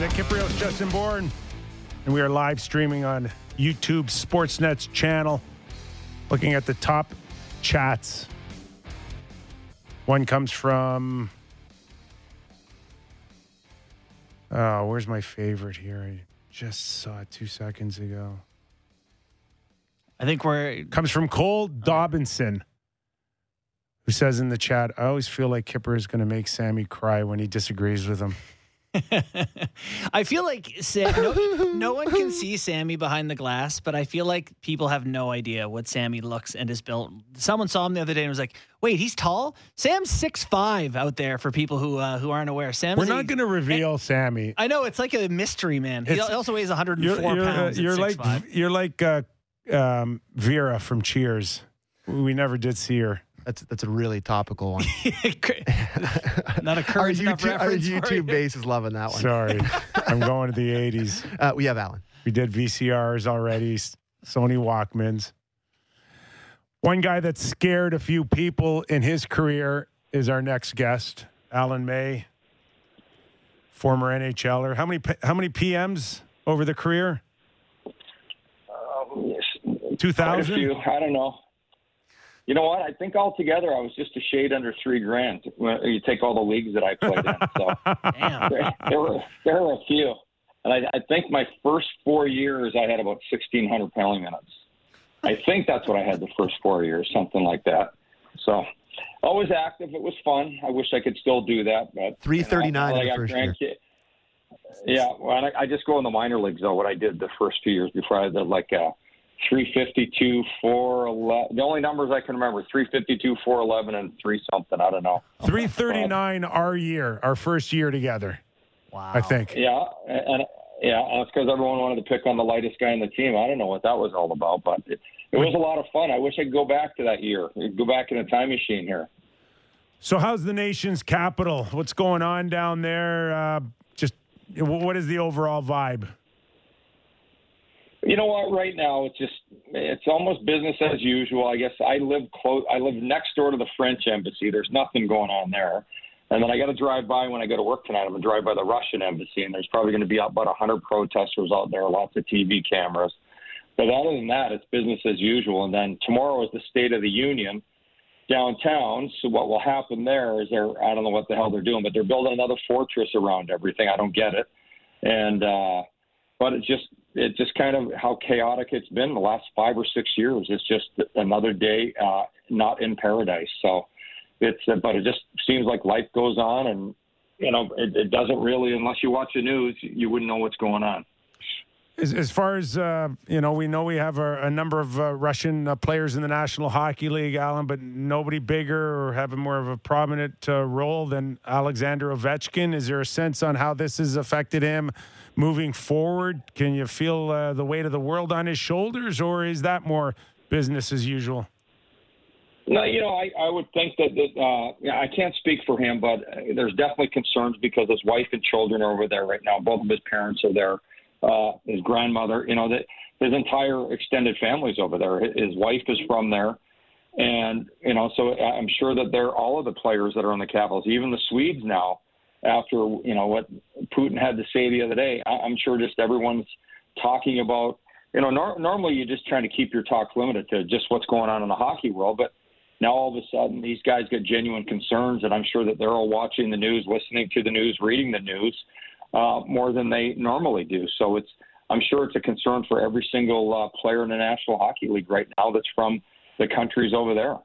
Nick Kypreos, Justin Bourne, and we are live streaming on YouTube Sportsnet's channel, looking at the top chats. One comes from. Oh, where's my favorite here? I just saw it two seconds ago. I think we're Comes from Cole Dobinson, who says in the chat, I always feel like Kipper is going to make Sammy cry when he disagrees with him. I feel like Sam, no, no one can see Sammy behind the glass, but I feel like people have no idea what Sammy looks and is built. Someone saw him the other day and was like, "Wait, he's tall. Sam's six five out there for people who uh, who aren't aware. Sam's We're not going to reveal Sammy. I know it's like a mystery, man. He also weighs 104 You're, you're, uh, pounds. you're like you're like uh, um, Vera from Cheers. We never did see her. That's that's a really topical one. not a current enough YouTube, our reference you. YouTube base is loving that one. Sorry, I'm going to the '80s. Uh, we have Alan. We did VCRs already, Sony Walkmans. One guy that scared a few people in his career is our next guest, Alan May, former NHLer. How many how many PMs over the career? Um, Two quite thousand. I don't know. You know what? I think altogether I was just a shade under three grand. You take all the leagues that I played in, so Damn. there, there were there were a few. And I, I think my first four years I had about sixteen hundred penalty minutes. I think that's what I had the first four years, something like that. So always active. It was fun. I wish I could still do that, but 339 you know, in the first year. grandkid- Yeah, well, I, I just go in the minor leagues though. What I did the first few years before I did like uh, 352, 411. The only numbers I can remember: 352, 411, and three something. I don't know. Three thirty nine our year, our first year together. Wow. I think. Yeah, and, and yeah, that's because everyone wanted to pick on the lightest guy in the team. I don't know what that was all about, but it, it was a lot of fun. I wish I could go back to that year. Go back in a time machine here. So, how's the nation's capital? What's going on down there? Uh, just what is the overall vibe? You know what? Right now, it's just it's almost business as usual. I guess I live close. I live next door to the French embassy. There's nothing going on there. And then I got to drive by when I go to work tonight. I'm gonna drive by the Russian embassy, and there's probably going to be about a 100 protesters out there, lots of TV cameras. But other than that, it's business as usual. And then tomorrow is the State of the Union downtown. So what will happen there is they're I don't know what the hell they're doing, but they're building another fortress around everything. I don't get it. And uh, but it's just it's just kind of how chaotic it's been the last five or six years. It's just another day uh, not in paradise. So it's uh, but it just seems like life goes on, and you know it, it doesn't really unless you watch the news, you wouldn't know what's going on. As, as far as uh, you know, we know we have a, a number of uh, Russian uh, players in the National Hockey League, Alan, but nobody bigger or having more of a prominent uh, role than Alexander Ovechkin. Is there a sense on how this has affected him moving forward? Can you feel uh, the weight of the world on his shoulders, or is that more business as usual? No, you know, I, I would think that, that uh, I can't speak for him, but uh, there's definitely concerns because his wife and children are over there right now. Both of his parents are there. Uh, his grandmother, you know, that his entire extended family's over there. His wife is from there, and you know, so I'm sure that they're all of the players that are on the Capitals, even the Swedes now. After you know what Putin had to say the other day, I, I'm sure just everyone's talking about. You know, nor- normally you're just trying to keep your talk limited to just what's going on in the hockey world, but now all of a sudden these guys get genuine concerns, and I'm sure that they're all watching the news, listening to the news, reading the news uh, more than they normally do. So it's I'm sure it's a concern for every single uh, player in the National Hockey League right now that's from the countries over there.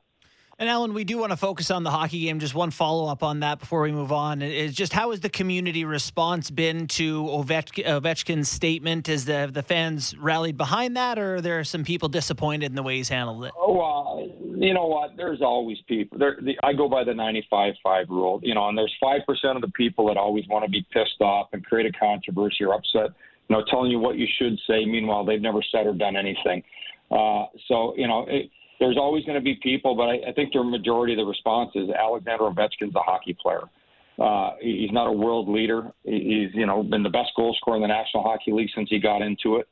And Alan, we do want to focus on the hockey game. Just one follow up on that before we move on is just how has the community response been to Ovechkin, Ovechkin's statement? Is the the fans rallied behind that, or are there some people disappointed in the way he's handled it? Oh, uh, you know what? There's always people. There, the, I go by the 95-5 rule, you know, and there's five percent of the people that always want to be pissed off and create a controversy or upset. You know, telling you what you should say. Meanwhile, they've never said or done anything. Uh, so, you know, it, there's always going to be people, but I, I think the majority of the response is Alexander Ovechkin's a hockey player. Uh, he's not a world leader. He's, you know, been the best goal scorer in the National Hockey League since he got into it.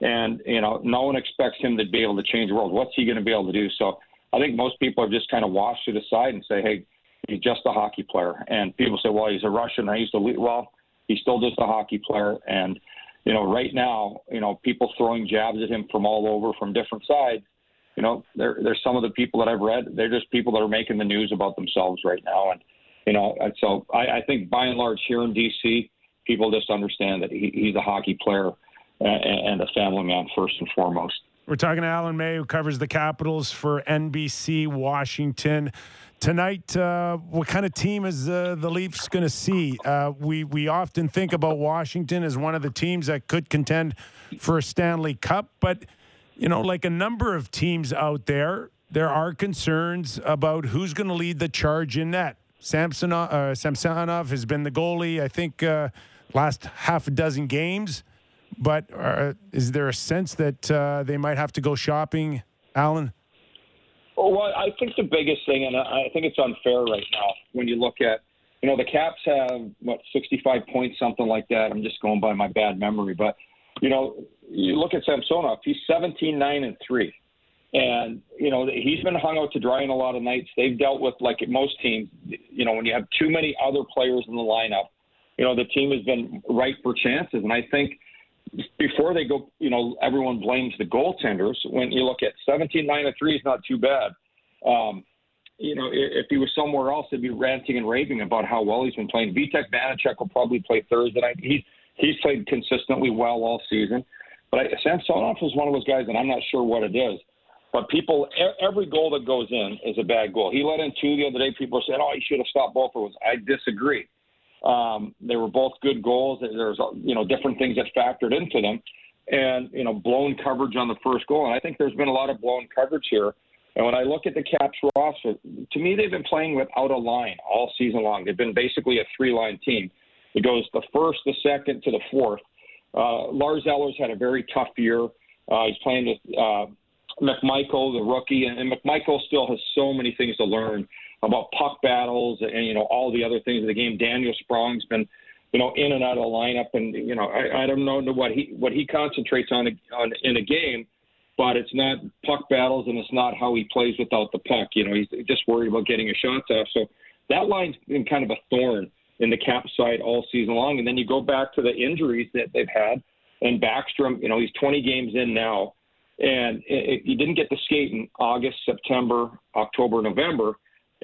And, you know, no one expects him to be able to change the world. What's he going to be able to do? So I think most people have just kind of washed it aside and say, hey, he's just a hockey player. And people say, well, he's a Russian. I used to lead. Well, He's still just a hockey player, and you know, right now, you know, people throwing jabs at him from all over, from different sides. You know, there, there's some of the people that I've read. They're just people that are making the news about themselves right now, and you know, and so I, I think by and large here in DC, people just understand that he, he's a hockey player and, and a family man first and foremost. We're talking to Alan May, who covers the Capitals for NBC Washington. Tonight, uh, what kind of team is uh, the Leafs going to see? Uh, we we often think about Washington as one of the teams that could contend for a Stanley Cup, but you know, like a number of teams out there, there are concerns about who's going to lead the charge in net. Samsonov, uh, Samsonov has been the goalie, I think, uh, last half a dozen games. But uh, is there a sense that uh, they might have to go shopping, Alan? Well, I think the biggest thing, and I think it's unfair right now when you look at, you know, the Caps have what 65 points, something like that. I'm just going by my bad memory, but you know, you look at Samsonov. He's 17, nine, and three, and you know he's been hung out to dry in a lot of nights. They've dealt with like most teams. You know, when you have too many other players in the lineup, you know the team has been ripe for chances, and I think before they go, you know, everyone blames the goaltenders. When you look at 17, 9, and 3 is not too bad. Um, you know, if he was somewhere else, they'd be ranting and raving about how well he's been playing. Vitek Vanecek will probably play Thursday night. He's he's played consistently well all season. But I, Samsonov is one of those guys, and I'm not sure what it is. But people, every goal that goes in is a bad goal. He let in two the other day. People said, "Oh, he should have stopped both of those." I disagree. Um, they were both good goals. There's you know different things that factored into them, and you know blown coverage on the first goal. And I think there's been a lot of blown coverage here. And when I look at the Caps roster, to me they've been playing without a line all season long. They've been basically a three-line team. It goes the first, the second, to the fourth. Uh, Lars Eller's had a very tough year. Uh, he's playing with uh, McMichael, the rookie, and, and McMichael still has so many things to learn about puck battles and you know all the other things of the game. Daniel Sprong's been you know in and out of the lineup, and you know I, I don't know what he what he concentrates on on in a game, but it's not puck battles and it's not how he plays without the puck. You know he's just worried about getting a shot off. So that line's been kind of a thorn in the cap side all season long. And then you go back to the injuries that they've had, and Backstrom, you know he's 20 games in now. And it, it, he didn't get to skate in August, September, October, November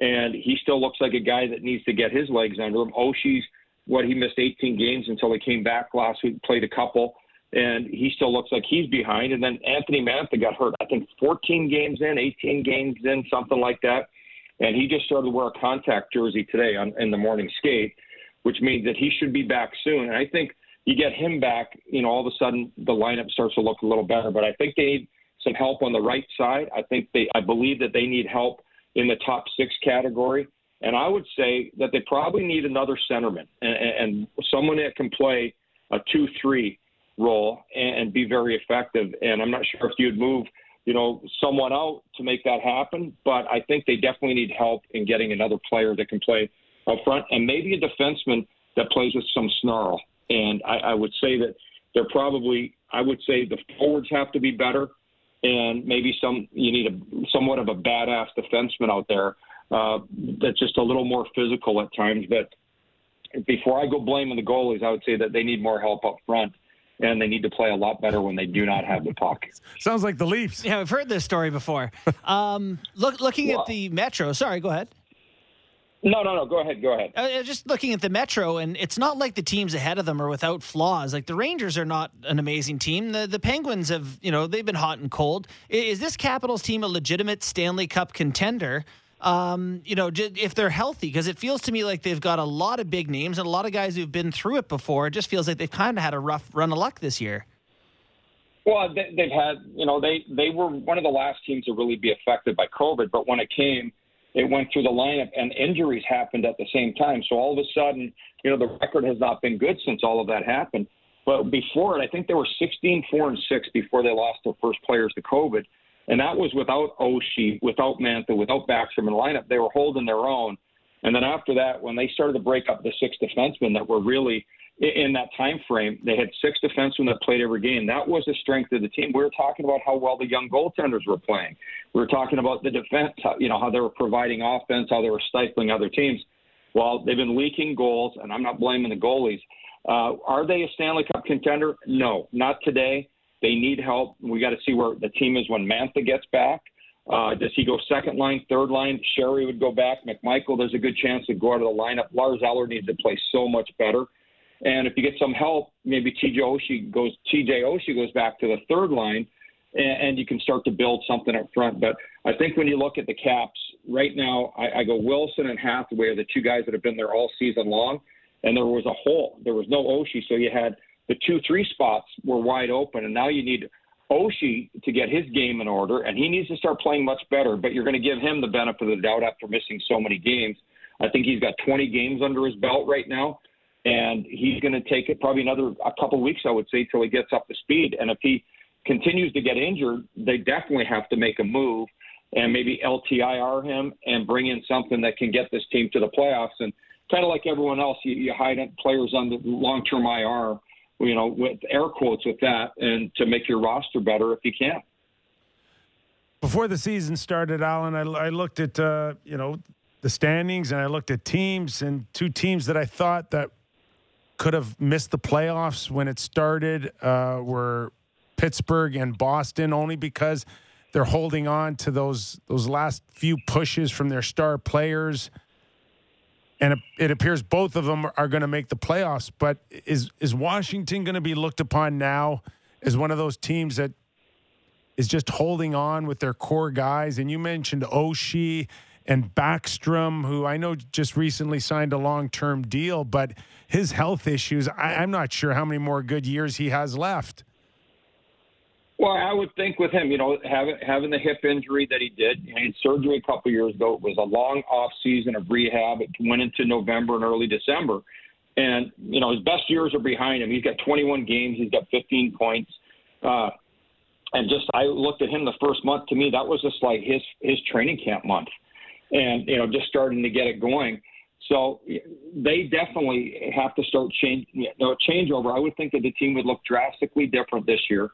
and he still looks like a guy that needs to get his legs under him. Oshie's what he missed 18 games until he came back last week, played a couple, and he still looks like he's behind. And then Anthony Mantha got hurt, I think 14 games in, 18 games in, something like that. And he just started to wear a contact jersey today on in the morning skate, which means that he should be back soon. And I think you get him back, you know, all of a sudden the lineup starts to look a little better. But I think they need some help on the right side. I think they, I believe that they need help in the top six category. And I would say that they probably need another centerman and, and someone that can play a two-three role and, and be very effective. And I'm not sure if you'd move, you know, someone out to make that happen, but I think they definitely need help in getting another player that can play up front and maybe a defenseman that plays with some snarl. And I, I would say that they're probably, I would say the forwards have to be better and maybe some you need a somewhat of a badass defenseman out there uh, that's just a little more physical at times. But before I go blaming the goalies, I would say that they need more help up front. And they need to play a lot better when they do not have the puck. Sounds like the Leafs. Yeah, we've heard this story before. um, look, looking well, at the Metro. Sorry, go ahead. No, no, no. Go ahead. Go ahead. Uh, just looking at the Metro, and it's not like the teams ahead of them are without flaws. Like the Rangers are not an amazing team. The the Penguins have, you know, they've been hot and cold. Is this Capitals team a legitimate Stanley Cup contender? Um, you know, if they're healthy, because it feels to me like they've got a lot of big names and a lot of guys who've been through it before. It just feels like they've kind of had a rough run of luck this year. Well, they've had, you know, they they were one of the last teams to really be affected by COVID, but when it came it went through the lineup, and injuries happened at the same time. So all of a sudden, you know, the record has not been good since all of that happened. But before it, I think they were 16, 4, and 6 before they lost their first players to COVID. And that was without Oshie, without Mantha, without Backstrom in the lineup. They were holding their own. And then after that, when they started to break up the six defensemen that were really in that time frame, they had six defensemen that played every game. That was the strength of the team. We were talking about how well the young goaltenders were playing. We were talking about the defense, you know, how they were providing offense, how they were stifling other teams. Well, they've been leaking goals, and I'm not blaming the goalies, Uh, are they a Stanley Cup contender? No, not today. They need help. We got to see where the team is when Mantha gets back. Uh, does he go second line, third line? Sheary would go back. McMichael, there's a good chance to go out of the lineup. Lars Eller needs to play so much better. And if you get some help, maybe TJ Oshie goes TJ Oshie goes back to the third line, and, and you can start to build something up front. But I think when you look at the caps right now, I, I go Wilson and Hathaway are the two guys that have been there all season long, and there was a hole. There was no Oshie, so you had the two three spots were wide open, and now you need Oshie to get his game in order, and he needs to start playing much better. But you're going to give him the benefit of the doubt after missing so many games. I think he's got 20 games under his belt right now, and he's going to take it probably another a couple weeks, I would say, till he gets up to speed. And if he continues to get injured, they definitely have to make a move and maybe LTIR him and bring in something that can get this team to the playoffs. And kind of like everyone else, you, you hide players on the long-term IR, you know, with air quotes with that, and to make your roster better if you can. Before the season started, Alan, I, I looked at uh, you know the standings and I looked at teams and two teams that I thought that could have missed the playoffs when it started uh, were Pittsburgh and Boston, only because they're holding on to those those last few pushes from their star players. And it, appears both of them are going to make the playoffs. But is is Washington going to be looked upon now as one of those teams that is just holding on with their core guys? And you mentioned Oshie and Backstrom, who I know just recently signed a long term deal, but his health issues, I, am not sure how many more good years he has left. Well, I would think with him, you know, having having the hip injury that he did, he had surgery a couple years ago. It was a long off season of rehab. It went into November and early December, and you know his best years are behind him. He's got 21 games. He's got 15 points. Uh, and just I looked at him the first month. To me, that was just like his his training camp month, and you know just starting to get it going. So they definitely have to start change. You know, changeover. I would think that the team would look drastically different this year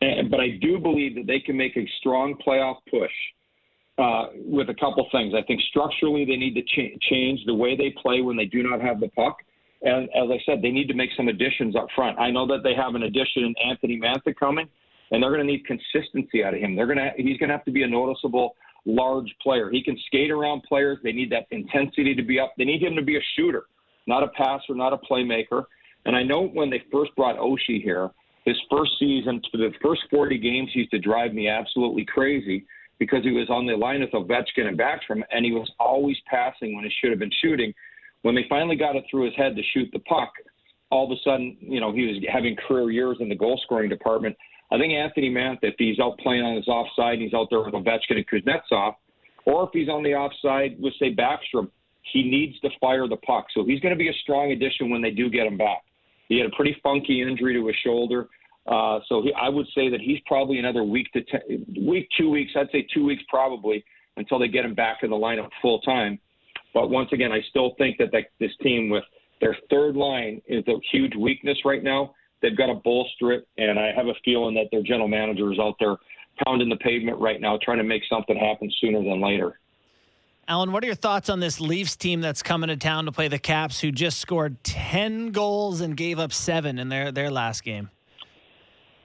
but I do believe that they can make a strong playoff push uh, with a couple things. I think structurally they need to ch- change the way they play when they do not have the puck. And as I said, they need to make some additions up front. I know that they have an addition Anthony Mantha coming, and they're going to need consistency out of him. They're going to he's going to have to be a noticeable large player. He can skate around players. They need that intensity to be up. They need him to be a shooter, not a passer, not a playmaker. And I know when they first brought Oshie here, his first season, for the first 40 games, he used to drive me absolutely crazy because he was on the line with Ovechkin and Backstrom, and he was always passing when he should have been shooting. When they finally got it through his head to shoot the puck, all of a sudden, you know, he was having career years in the goal scoring department. I think Anthony Mantha, if he's out playing on his offside and he's out there with Ovechkin and Kuznetsov, or if he's on the offside with, say, Backstrom, he needs to fire the puck. So he's going to be a strong addition when they do get him back. He had a pretty funky injury to his shoulder. Uh, so he, I would say that he's probably another week to ten, week, two weeks. I'd say two weeks probably until they get him back in the lineup full time. But once again, I still think that, that this team with their third line is a huge weakness right now. They've got to bolster it, and I have a feeling that their general manager is out there pounding the pavement right now, trying to make something happen sooner than later. Alan, what are your thoughts on this Leafs team that's coming to town to play the Caps, who just scored ten goals and gave up seven in their their last game?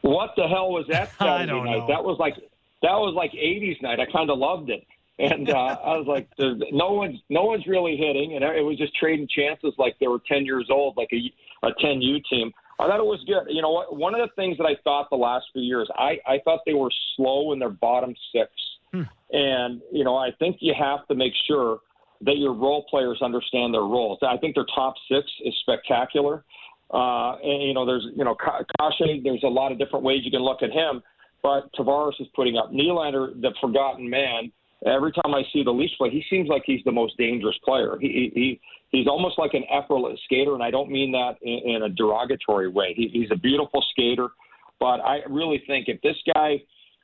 What the hell was that Saturday night? Know. That was like that was like '80s night. I kind of loved it, and uh, I was like, no one's no one's really hitting, and it was just trading chances like they were 10 years old, like a a 10U team. I thought it was good. You know what? One of the things that I thought the last few years, I I thought they were slow in their bottom six, hmm. and you know I think you have to make sure that your role players understand their roles. I think their top six is spectacular. Uh, and, you know, there's, you know, Kase, there's a lot of different ways you can look at him, but Tavares is putting up. Nylander, the forgotten man, every time I see the Leafs play, he seems like he's the most dangerous player. He, he he's almost like an effortless skater, and I don't mean that in, in a derogatory way. He, he's a beautiful skater, but I really think if this guy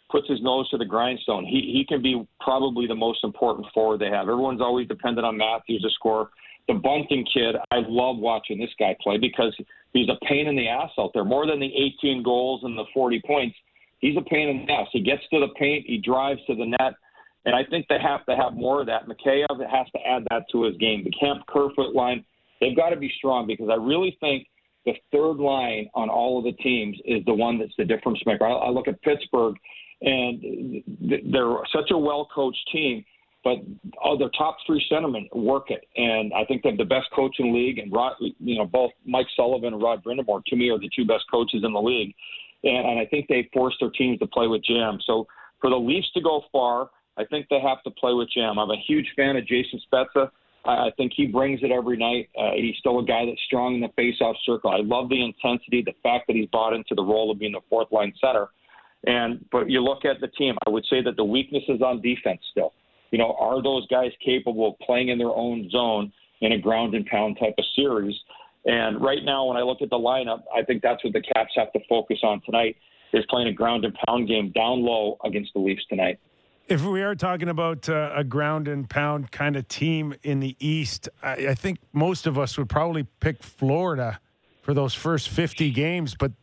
puts his nose to the grindstone, he he can be probably the most important forward they have. Everyone's always dependent on Matthews to score the Bunting kid, I love watching this guy play because he's a pain in the ass out there. More than the 18 goals and the 40 points, he's a pain in the ass. He gets to the paint, he drives to the net, and I think they have to have more of that. Mikheyev has to add that to his game. The Kampf Kerfoot line, they've got to be strong because I really think the third line on all of the teams is the one that's the difference maker. I, I look at Pittsburgh, and they're such a well coached team, but all their top three centermen work it, and I think they have the best coach in the league. And Rod, you know, both Mike Sullivan and Rod Brind'Amour to me are the two best coaches in the league, and, and I think they force their teams to play with jam. So for the Leafs to go far, I think they have to play with jam. I'm a huge fan of Jason Spezza. I think he brings it every night. Uh, he's still a guy that's strong in the face-off circle. I love the intensity, the fact that he's bought into the role of being the fourth line center. And but you look at the team, I would say that the weakness is on defense still. You know, are those guys capable of playing in their own zone in a ground and pound type of series? And right now, when I look at the lineup, I think that's what the Caps have to focus on tonight is playing a ground and pound game down low against the Leafs tonight. If we are talking about uh, a ground and pound kind of team in the East, I, I, think most of us would probably pick Florida for those first 50 games. But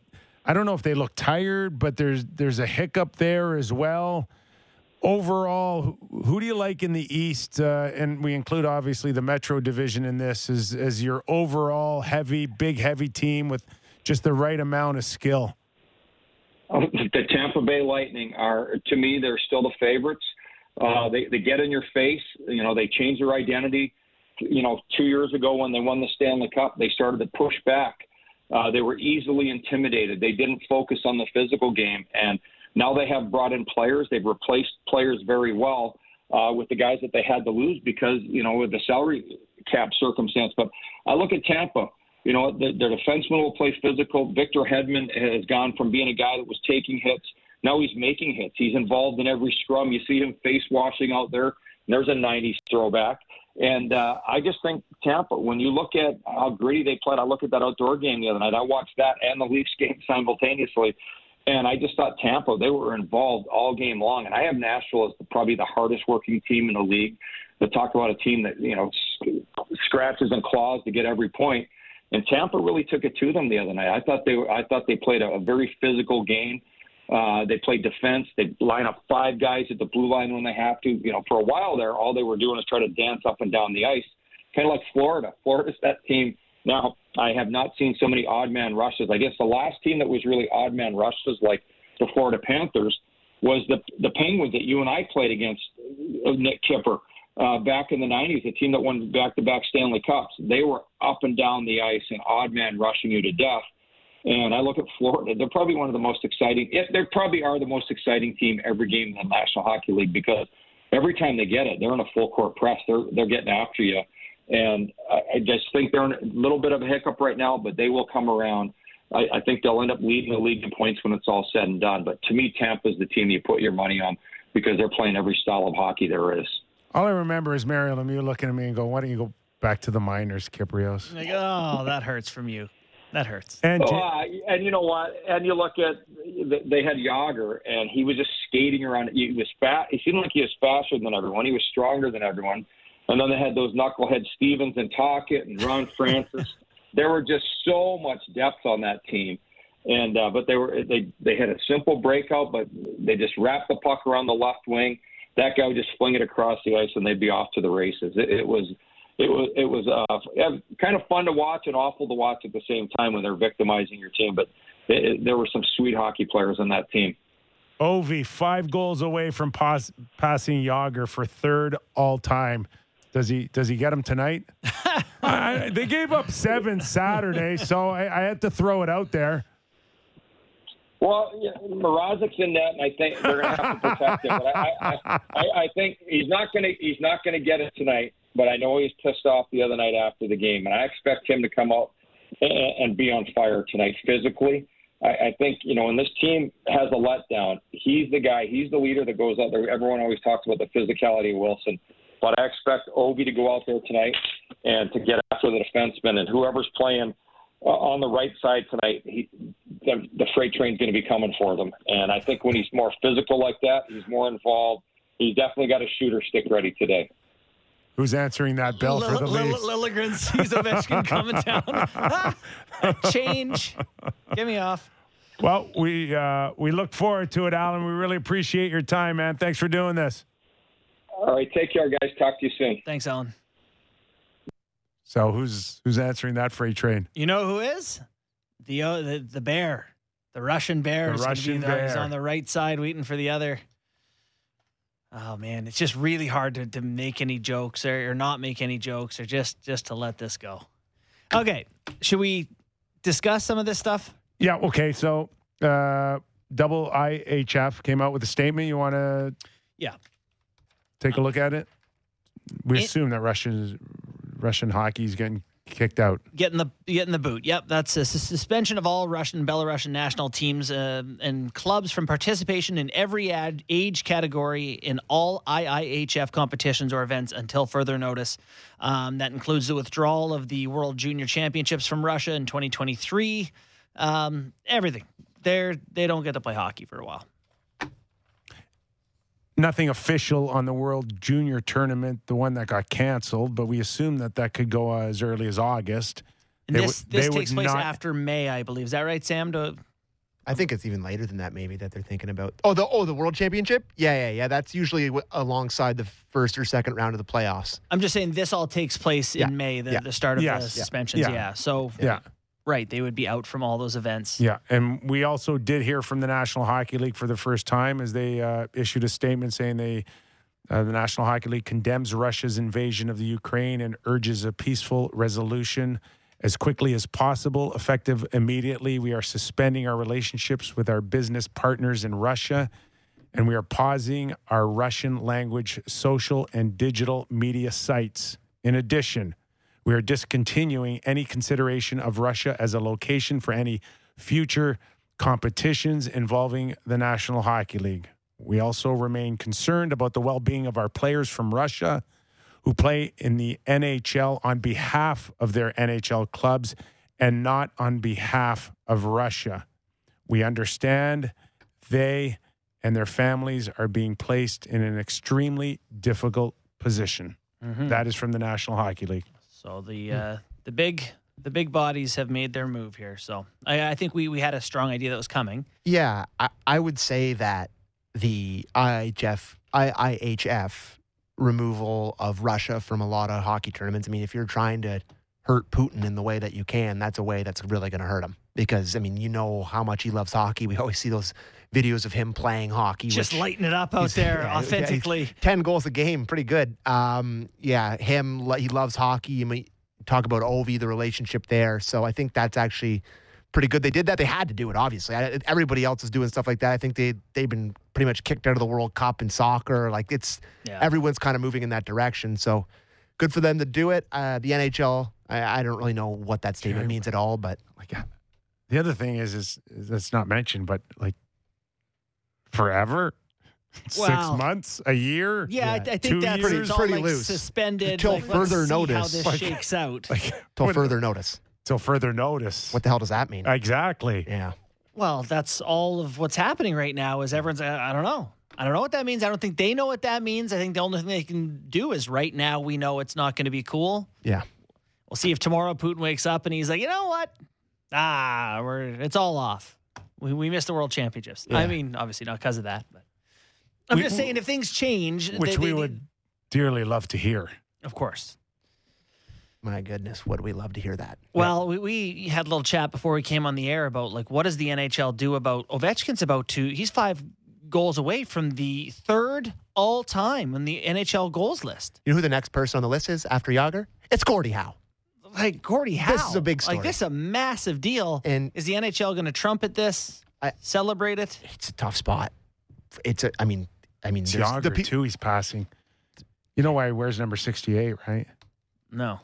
I don't know if they look tired, but there's there's a hiccup there as well. Overall, who do you like in the East? Uh, and we include obviously the Metro Division in this as as your overall heavy, big, heavy team with just the right amount of skill. the Tampa Bay Lightning are, to me, they're still the favorites. Uh, they they get in your face. You know, they change their identity. You know, two years ago when they won the Stanley Cup, they started to push back. Uh, they were easily intimidated. They didn't focus on the physical game, and now they have brought in players. They've replaced players very well uh, with the guys that they had to lose because you know with the salary cap circumstance. But I look at Tampa. You know, the, their defenseman will play physical. Victor Hedman has gone from being a guy that was taking hits. Now he's making hits. He's involved in every scrum. You see him face washing out there. There's a 90s throwback. And uh, I just think Tampa, when you look at how gritty they played, I look at that outdoor game the other night. I watched that and the Leafs game simultaneously. And I just thought Tampa, they were involved all game long. And I have Nashville as the, probably the hardest working team in the league. To talk about a team that, you know, scratches and claws to get every point. And Tampa really took it to them the other night. I thought they were, I thought they played a, a very physical game. Uh, they play defense. They line up five guys at the blue line when they have to. You know, for a while there, all they were doing is try to dance up and down the ice, kind of like Florida. Florida's that team. Now, I have not seen so many odd man rushes. I guess the last team that was really odd man rushes, like the Florida Panthers, was the the Penguins that you and I played against, uh, Nick Kipper uh, back in the 90s, a team that won back to back Stanley Cups. They were up and down the ice and odd man rushing you to death. And I look at Florida, they're probably one of the most exciting, they probably are the most exciting team every game in the National Hockey League because every time they get it, they're in a full court press. They're, they're getting after you. And I, I just think they're in a little bit of a hiccup right now, but they will come around. I, I think they'll end up leading the league in points when it's all said and done. But to me, Tampa's the team you put your money on because they're playing every style of hockey there is. All I remember is Mario Lemieux looking at me and going, "Why don't you go back to the minors, Kypreos?" Like, oh, that hurts from you. That hurts. And oh, uh, and you know what? And you look at they had Jagr, and he was just skating around. He was fat. He seemed like he was faster than everyone. He was stronger than everyone. And then they had those knucklehead Stevens and Tocchet and Ron Francis. there were just so much depth on that team. And uh, but they were they they had a simple breakout, but they just wrapped the puck around the left wing that guy would just fling it across the ice and they'd be off to the races. It, it was it was it was uh, kind of fun to watch and awful to watch at the same time when they're victimizing your team. But it, it, there were some sweet hockey players on that team. Ovi five goals away from pass, passing Jagr for third all time. Does he does he get him tonight? I, they gave up seven Saturday, so I, I had to throw it out there. Well, yeah, Mrazek's in net, and I think they're going to have to protect him. But I, I, I, I think he's not going to he's not going to get it tonight. But I know he's pissed off the other night after the game, and I expect him to come out and, be on fire tonight physically. I, I think you know when this team has a letdown, he's the guy. He's the leader that goes out there. Everyone always talks about the physicality of Wilson, but I expect Ovi to go out there tonight and to get after the defenseman and whoever's playing uh, on the right side tonight, he, the, the freight train's going to be coming for them. And I think when he's more physical like that, he's more involved. He's definitely got a shooter stick ready today. Who's answering that bell L- for the L- Leafs? Liljegren sees Ovechkin coming down. Change. Get me off. Well, we uh, we look forward to it, Alan. We really appreciate your time, man. Thanks for doing this. All right, take care, guys. Talk to you soon. Thanks, Alan. So who's who's answering that freight train? You know who is? The uh, the, the bear, the Russian bear, The is gonna be Russian. He's bear. on the right side, waiting for the other. Oh man, it's just really hard to, to make any jokes or, or not make any jokes or just just to let this go. Okay, should we discuss some of this stuff? Yeah. Okay. So, uh, double IHF came out with a statement. You want to Yeah. take a look at it? We It- assume that Russian Russian hockey is getting kicked out. Getting the getting the boot. Yep, that's a suspension of all Russian Belarusian national teams uh, and clubs from participation in every ad, age category in all IIHF competitions or events until further notice. Um, that includes the withdrawal of the World Junior Championships from Russia in 2023. Um, everything. They're they don't get to play hockey for a while. Nothing official on the World Junior Tournament, the one that got canceled, but we assume that that could go as early as August. And They this would- this takes place not- after May, I believe. Is that right, Sam? To, I think it's even later than that, maybe that they're thinking about. Oh, the oh the World Championship. Yeah, yeah, yeah. That's usually w- alongside the first or second round of the playoffs. I'm just saying this all takes place Yeah. in May, the, Yeah. the start of Yes. the suspensions. Yeah. yeah. So Yeah. Right, they would be out from all those events. Yeah, and we also did hear from the National Hockey League for the first time as they uh, issued a statement saying they, uh, the National Hockey League condemns Russia's invasion of the Ukraine and urges a peaceful resolution as quickly as possible, effective immediately. We are suspending our relationships with our business partners in Russia, and we are pausing our Russian language social and digital media sites. In addition, we are discontinuing any consideration of Russia as a location for any future competitions involving the National Hockey League. We also remain concerned about the well being of our players from Russia who play in the NHL on behalf of their NHL clubs and not on behalf of Russia. We understand they and their families are being placed in an extremely difficult position. Mhm. That is from the National Hockey League. So the uh, the big the big bodies have made their move here. So I, I think we we had a strong idea that was coming. Yeah, I, I would say that the IHF, IIHF removal of Russia from a lot of hockey tournaments. I mean, if you're trying to hurt Putin in the way that you can, that's a way that's really going to hurt him. Because I mean, you know how much he loves hockey. We always see those videos of him playing hockey. Just lighting it up out there yeah, yeah, authentically. 10 goals a game, pretty good. Um, yeah, him, he loves hockey. I mean, talk about Ovi, the relationship there. So I think that's actually pretty good. They did that. They had to do it, obviously. I, everybody else is doing stuff like that. I think they, they've been pretty much kicked out of the World Cup in soccer. Like it's, Yeah. everyone's kind of moving in that direction. So good for them to do it. Uh, the NHL, I, I don't really know what that statement Okay. means at all, but Like uh, the other thing is, is, is that's not mentioned, but like forever, Wow. six months, a year, yeah, I, I two think that's years? it's all Pretty like loose. suspended Until like, let's further see How notice. this Like- shakes out. like further notice. till further notice. What the hell does that mean? exactly? yeah. Well, that's all of what's happening right now. Is everyone's? I I don't know. I don't know what that means. I don't think they know what that means. I think the only thing they can do is right now we know it's not going to be cool. Yeah. We'll see if tomorrow Putin wakes up and he's like, you know what? Ah, we're it's all off. We, we missed the world championships. I mean, obviously not because of that, but I'm We- just saying if things change, Which they- we they- would dearly love to hear. of course. My goodness, would we love to hear that? Well, we, we had a little chat before we came on the air about like what does the NHL do about Ovechkin's about to he's five goals away from the third all time on the NHL goals list. You know who the next person on the list is after Jagr? It's Gordie Howe. Like Gordie Howe. This is a big story. Like this is a massive deal. And Is the NHL going to trumpet this? I- celebrate it? it's a tough spot. It's a, I mean, I mean, Jagr the pe- too. He's passing. You know why he wears number sixty-eight, right? No.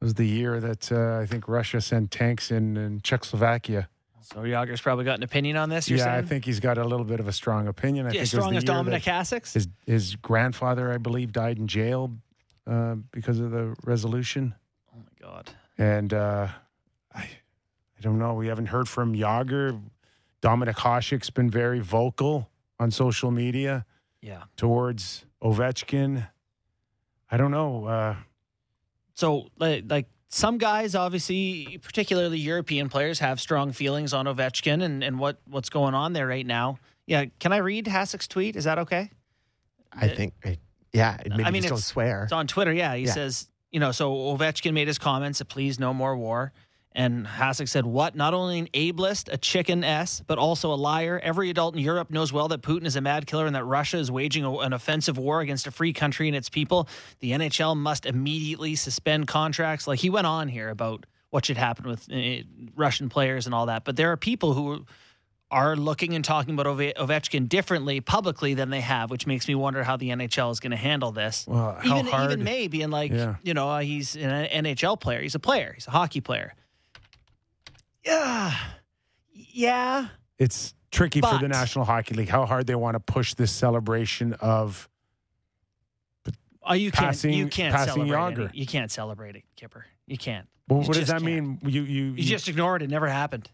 It was the year that uh, I think Russia sent tanks in, in Czechoslovakia. So Jagr's probably got an opinion on this. Yeah, saying? I think he's got a little bit of a strong opinion. I yeah, think strong as Dominik Hasek. His his grandfather, I believe, died in jail uh, because of the resolution. Oh my God. And uh, I, I don't know. We haven't heard from Jagr. Dominik Hasek's been very vocal on social media Yeah. towards Ovechkin. I don't know. Uh, So, like, like some guys, obviously, particularly European players, have strong feelings on Ovechkin and, and what, what's going on there right now. Yeah, can I read Hasek's tweet? Is that okay? I think, yeah, maybe I mean, don't swear. It's on Twitter. Yeah, he Yeah. says, you know, so Ovechkin made his comments, please no more war. And Hasek said, What? Not only an ableist, a chicken S, but also a liar. Every adult in Europe knows well that Putin is a mad killer and that Russia is waging a, an offensive war against a free country and its people. The NHL must immediately suspend contracts. Like he went on here about what should happen with uh, Russian players and all that. But there are people who are looking and talking about Ove- Ovechkin differently publicly than they have, which makes me wonder how the NHL is going to handle this. Well, how even hard- even May being like, Yeah. you know, uh, he's an NHL player. He's a player. He's a hockey player. Yeah, yeah. It's tricky for the National Hockey League how hard they want to push this celebration of Oh, you can't. Passing- you can't celebrate. Jagr. Any, you can't celebrate it, Kipper. You can't. well, You what does that can't. mean? You you, You just ignore it. It never happened.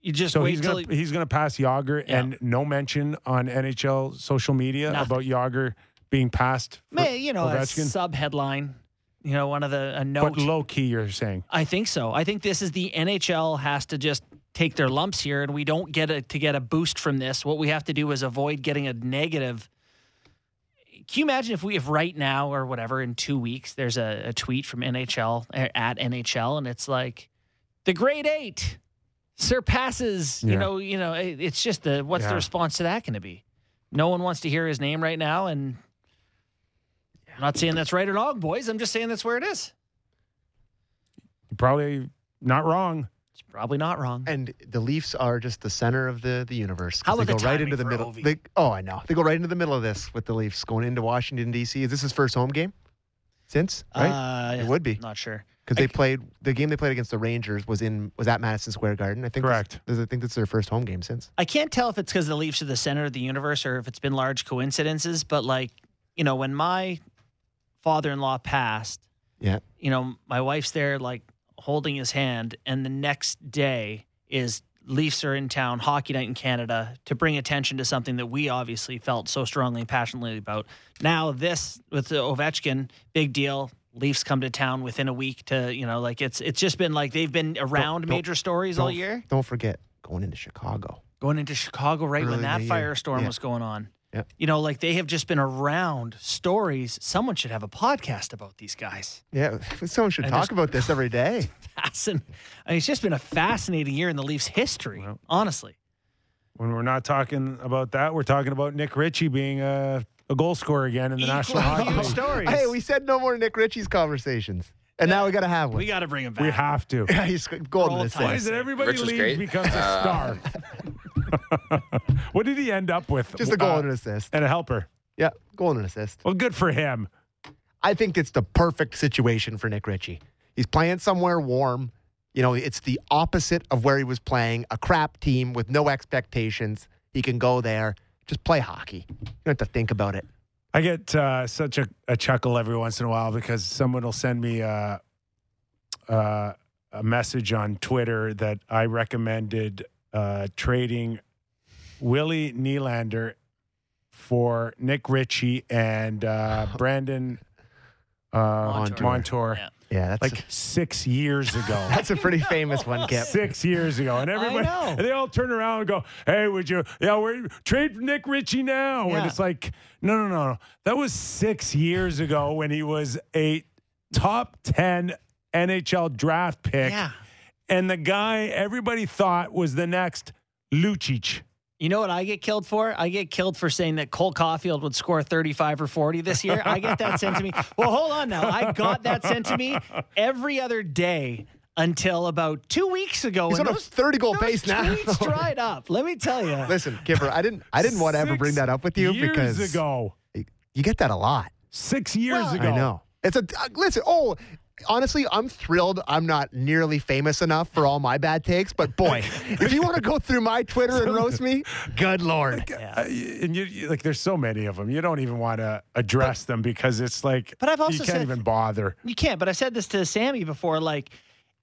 You just so wait he's gonna he's gonna pass Jagr Yeah. and no mention on NHL social media Nothing. about Jagr being passed. for May, you know, a Ovechkin? sub headline. You know, one of the a note. but low key, you're saying. I think so. I think this is the NHL has to just take their lumps here, and we don't get a, to get a boost from this. What we have to do is avoid getting a negative. Can you imagine if we, if right now or whatever in two weeks, there's a, a tweet from NHL uh, at NHL, and it's like the Great Eight surpasses. You know, you know, it- it's just the what's Yeah. the response to that going to be? No one wants to hear his name right now, and I'm not saying that's right or wrong, boys. I'm just saying that's where it is. You're probably not wrong. It's probably not wrong. And the Leafs are just the center of the, the universe. 'cause How they go the right into the middle. They, oh, I know. They go right into the middle of this with the Leafs going into Washington D.C. Is this his first home game since? Right? Uh, it would be Not sure. because they played the game they played against the Rangers was in was at Madison Square Garden. I think. Correct. This, I think that's their first home game since. I can't tell if it's because the Leafs are the center of the universe or if it's been large coincidences, but like, you know, when my father in law passed, Yeah. you know, my wife's there like holding his hand, and the next day is Leafs are in town, hockey night in Canada, to bring attention to something that we obviously felt so strongly and passionately about. Now, this with the Ovechkin, big deal. Leafs come to town within a week to, you know, like it's it's just been like they've been around don't- major stories all Don't- year. Don't forget going into Chicago. going into Chicago right Early when that firestorm Yeah. was going on. Yep. You know, like they have just been around stories. Someone should have a podcast about these guys. Yeah, someone should I talk about this every day. Fascin- I mean, it's just been a fascinating year in the Leafs' history, Well. honestly. When we're not talking about that, we're talking about Nick Ritchie being a, a goal scorer again in the National Equally Hockey League. stories. Hey, we said no more Nick Ritchie's conversations, and now we got to have one. we got to bring him back. We have to. Yeah, he's golden Roll Why is it everybody leaves great. becomes a star? what did he end up with? Just a goal Uh, and an assist. and a helper. Yeah, goal and an assist. Well, good for him. I think it's the perfect situation for Nick Ritchie. He's playing somewhere warm. You know, it's the opposite of where he was playing a crap team with no expectations. He can go there, just play hockey. You don't have to think about it. I get uh, such a, a chuckle every once in a while because someone will send me uh, uh, a message on Twitter that I recommended uh, trading Willie Nylander for Nick Ritchie and uh, Brandon uh, Montour. Montour, Yeah. Yeah, that's like six years ago. that's a pretty famous one, Kip. Six years ago, and everybody and they all turn around and go, "Hey, would you? Yeah, we're trade Nick Ritchie now." Yeah. And it's like, no, no, no, no. That was six years ago when he was a top ten NHL draft pick, Yeah. And the guy everybody thought was the next Lucic. You know what I get killed for? I get killed for saying that Cole Caufield would score 35 or 40 this year. I get that sent to me. Well, hold on now. I got that sent to me every other day until about two weeks ago. He's and on a those- 30 goal those pace now. tweets dried up. Let me tell you. Listen, Kipper, I didn't I didn't want to ever bring that up with you years because ago, you get that a lot. six years Well, ago. I know. It's a uh, listen. Oh, honestly, I'm thrilled. I'm not nearly famous enough for all my bad takes, but boy, if you want to go through my Twitter and roast me, good lord. Uh, and you, you like, there's so many of them. You don't even want to address them because it's like, But I've also you can't said- even bother. You can't, but I said this to Sammy before. Like,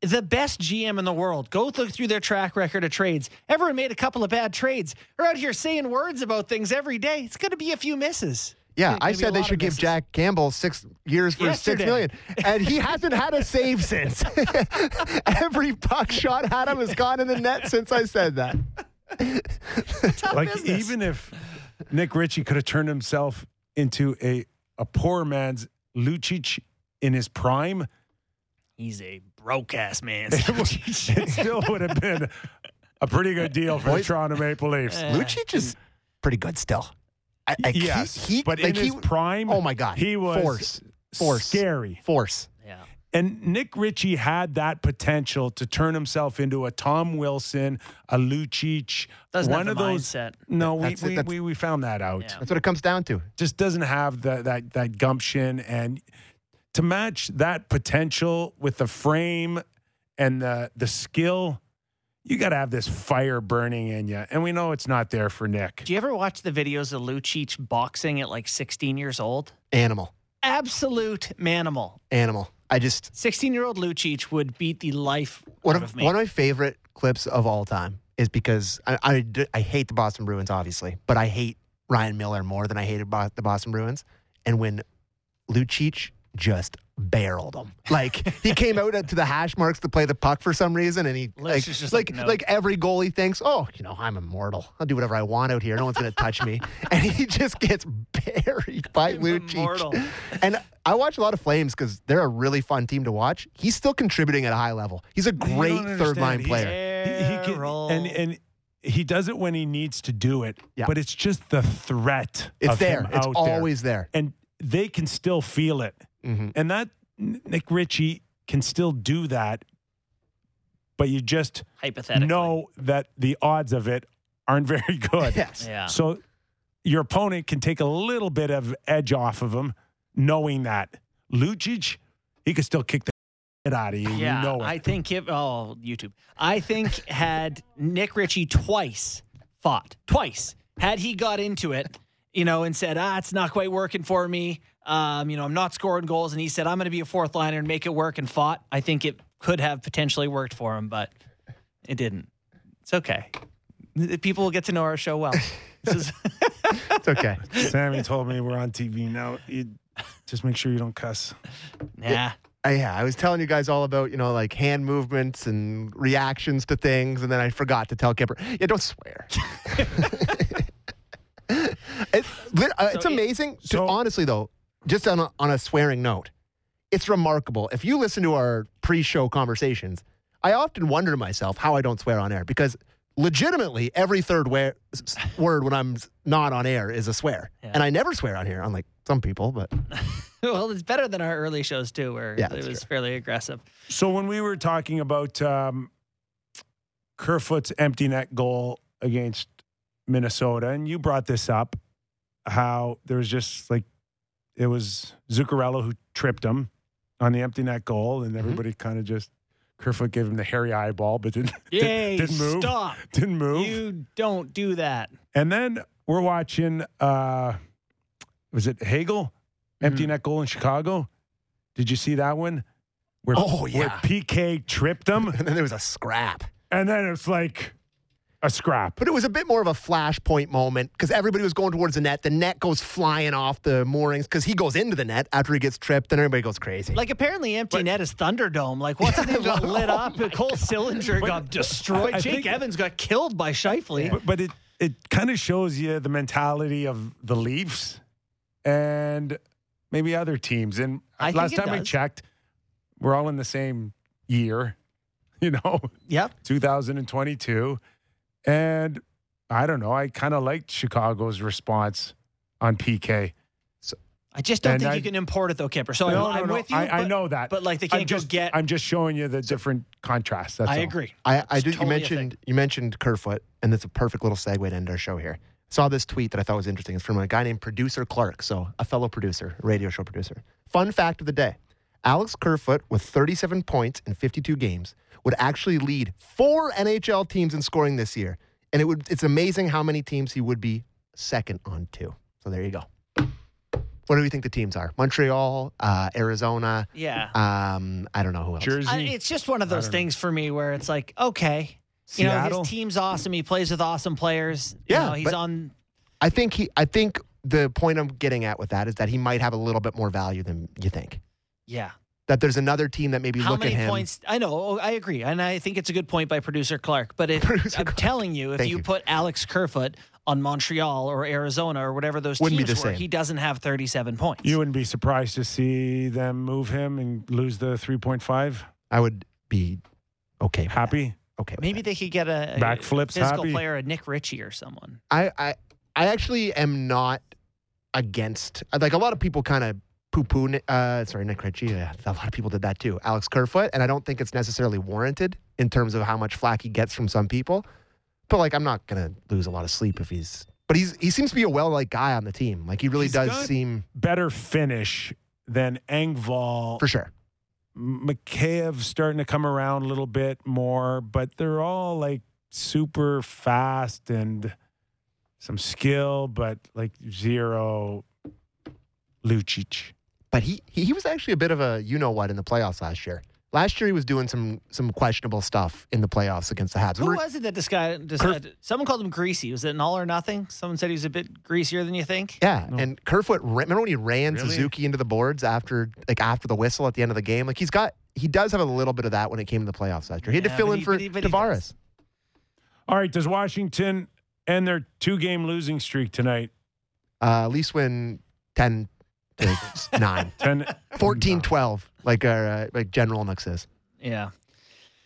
the best GM in the world, go look through their track record of trades. Everyone made a couple of bad trades. They're out here saying words about things every day. It's going to be a few misses. Yeah, I said they should give. Jack Campbell six years for Yesterday. six million, and he hasn't had a save since. Every puck shot at him has gone in the net since I said that. Tough like business. even if Nick Ritchie could have turned himself into a a poor man's Lucic in his prime, He's a broke ass man. it still would have been a pretty good deal for the Toronto Maple Leafs. Lucic is pretty good still. I, I, he- yes, he, but like in he, his prime, oh my god, he was force, force, scary. force. yeah. And Nick Ritchie had that potential to turn himself into a Tom Wilson, a Lucic, Doesn't one have of the those. mindset. No, we, it, we, we, we found that out. Yeah. That's what it comes down to. Just doesn't have the, that that gumption and to match that potential with the frame and the the skill. You got to have this fire burning in you, and we know it's not there for Nick. Do you ever watch the videos of Lucic boxing at like 16 years old? Animal, Absolute manimal. animal. I just 16 year old Lucic would beat the life one out of of me. one of my favorite clips of all time is because I I hate the Boston Bruins, obviously, but I hate Ryan Miller more than I hated Bo- the Boston Bruins. And when Lucic just barreled him, like he came out to the hash marks to play the puck for some reason, and he like Lucic's just like like, no. like every goalie thinks, oh, you know, I'm immortal. I'll do whatever I want out here. No one's gonna touch me, and he just gets buried by I'm Lucic. immortal. And I watch a lot of Flames because they're a really fun team to watch. He's still contributing at a high level. He's a great third line He's- player. He, he can, and and he does it when he needs to do it. Yeah. But it's just the threat. It's of there. him It's out there. always there. and they can still feel it. Hmm And that Nick Ritchie can still do that, but you just Hypothetically. know that the odds of it aren't very good. Yes. Yeah. So your opponent can take a little bit of edge off of him, knowing that Lucic, he could still kick the shit out of you. Yeah, you know it. I think if oh YouTube, I think had Nick Ritchie twice fought twice had he got into it, you know, and said ah it's not quite working for me, um, you know I'm not scoring goals, and he said I'm going to be a fourth liner and make it work and fought. I think it could have potentially worked for him, but it didn't. It's okay. People will get to know our show well. Is It's okay. Sammy told me we're on TV now. You just make sure you don't cuss. nah. I, yeah, I was telling you guys all about, you know, like hand movements and reactions to things, and then I forgot to tell Kyper, yeah, don't swear. it's lit- uh, it's So amazing. to- so- honestly, though, just on a, on a swearing note, it's remarkable. If you listen to our pre show conversations, I often wonder to myself how I don't swear on air because legitimately every third wa- word when I'm not on air is a swear. Yeah. And I never swear on here, unlike some people, but Well, it's better than our early shows too, where Yeah, it was true. fairly aggressive. So when we were talking about um, Kerfoot's empty net goal against Minnesota, and you brought this up, how there was just like it was Zuccarello who tripped him on the empty net goal, and everybody kind of just Kerfoot gave him the hairy eyeball, but didn't Yay! didn't move. Stop. didn't move. You don't do that. And then we're watching uh was it Hagel? Empty net goal in Chicago. Did you see that one? Where, Oh, Where. PK tripped him. and then there was a scrap. And then it's like a scrap. But it was a bit more of a flashpoint moment because everybody was going towards the net. The net goes flying off the moorings because he goes into the net after he gets tripped, and everybody goes crazy. Like apparently, empty net is Thunderdome. Like what's the thing got lit up, Cole Sillinger got destroyed. I Jake Evans got killed by Scheifele. But, but it it kind of shows you the mentality of the Leafs and maybe other teams. And I last it time I checked, we're all in the same year, you know, Yep. 2022. And I don't know. I kind of liked Chicago's response on PK. So, I just don't And think I- you can import it though, Kyper. So No, I'm, no, I'm no, with you. I, I know that. but like they I'm can't just, go get. I'm just showing you the different contrasts. That's I all. agree. I, I did. totally you mentioned you mentioned Kerfoot, and that's a perfect little segue to end our show here. Saw this tweet that I thought was interesting. It's from a guy named Producer Clark, so a fellow producer, a radio show producer. Fun fact of the day: Alex Kerfoot, with 37 points in 52 games, would actually lead four NHL teams in scoring this year, and it would. It's amazing how many teams he would be second on to. So there you go. What do we think the teams are? Montreal, uh, Arizona. Yeah. Um, I don't know who else. Jersey. I, it's just one of those don't know. things for me where it's like, okay, you know, his team's awesome. He plays with awesome players. You Yeah, know, he's on. I think he. I think the point I'm getting at with that is that he might have a little bit more value than you think. Yeah. That there's another team that maybe How look many at him. How many points? I know. oh, I agree, and I think it's a good point by producer Clark. But if, Producer I'm Clark. telling you, if you, you. put Alex Kerfoot on Montreal or Arizona or whatever those Wouldn't be teams the were, same. he doesn't have 37 points. You wouldn't be surprised to see them move him and lose the 3.5. I would be okay. With Happy? that. Okay. with Maybe that. they could get a, a Backflips physical happy? player, a Nick Ritchie or someone. I, I I actually am not against like a lot of people kind of poo poo. Uh, sorry, Nick Ritchie. A lot of people did that too. Alex Kerfoot, and I don't think it's necessarily warranted in terms of how much flack he gets from some people. But like, I'm not gonna lose a lot of sleep if he's. But he's he seems to be a well liked guy on the team. Like he really He's does seem Better finish than Engvall. for sure. Mikheyev starting to come around a little bit more, but they're all like super fast and some skill, but like zero Lucic. But he he he was actually a bit of a you know what in the playoffs last year. Last year he was doing some some questionable stuff in the playoffs against the Habs. Who Remember- was it that this guy decided? Someone called him greasy. Was it an all or nothing? Someone said he was a bit greasier than you think. Yeah, No. and Kerfoot. Remember when he ran Really? Suzuki into the boards after, like after the whistle at the end of the game? Like he's got, he does have a little bit of that when it came to the playoffs last year. He had Yeah, to fill in he- for but he- but Tavares. All right, does Washington end their two game losing streak tonight? Uh, at least win ten to nine. 10 14-12, like uh, like General Nook says. Yeah.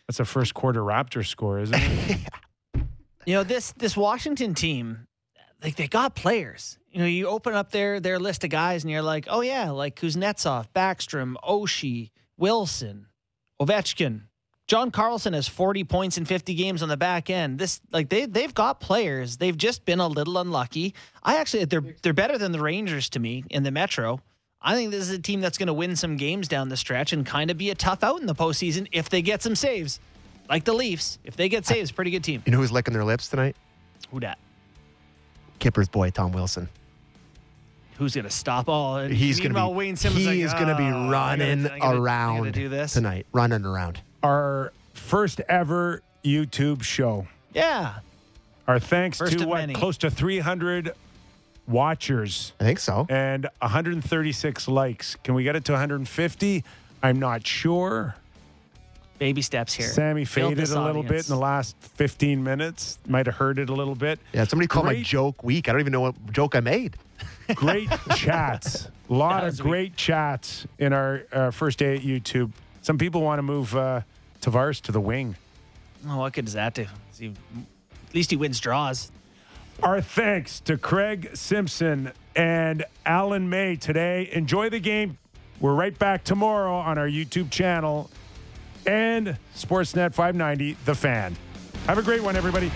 That's a first quarter Raptor score, isn't it? You know this this Washington team, like they got players. You know, you open up their their list of guys, and you're like, oh yeah, like Kuznetsov, Backstrom, Oshie, Wilson, Ovechkin. John Carlson has 40 points in 50 games on the back end. This like they they've got players. They've just been a little unlucky. I actually they're they're better than the Rangers to me in the Metro. I think this is a team that's going to win some games down the stretch and kind of be a tough out in the postseason if they get some saves, like the Leafs. If they get saves, pretty good team. You know who's licking their lips tonight? Who dat? Kyper's boy Tom Wilson. Who's gonna stop all? And He's gonna be Wayne Simmonds he like, is gonna be "Oh, I gotta- running I gotta- I gotta around do this tonight, running around. Our first ever YouTube show. Yeah, Our thanks First to what many. close to 300 watchers I think so. and 136 likes. Can we get it to 150? I'm not sure. baby steps here. Sammy Build faded a little bit in the last 15 minutes. Might have heard it a little bit. Yeah, somebody called my joke week. I don't even know what joke I made. Great chats. A lot of was great chats in our uh, first day at YouTube. Some people want to move uh, Tavares to the wing. Oh, what good does that do? See, at least he wins draws. Our thanks to Craig Simpson and Alan May today. Enjoy the game. We're right back tomorrow on our YouTube channel and Sportsnet 590, The Fan. Have a great one, everybody.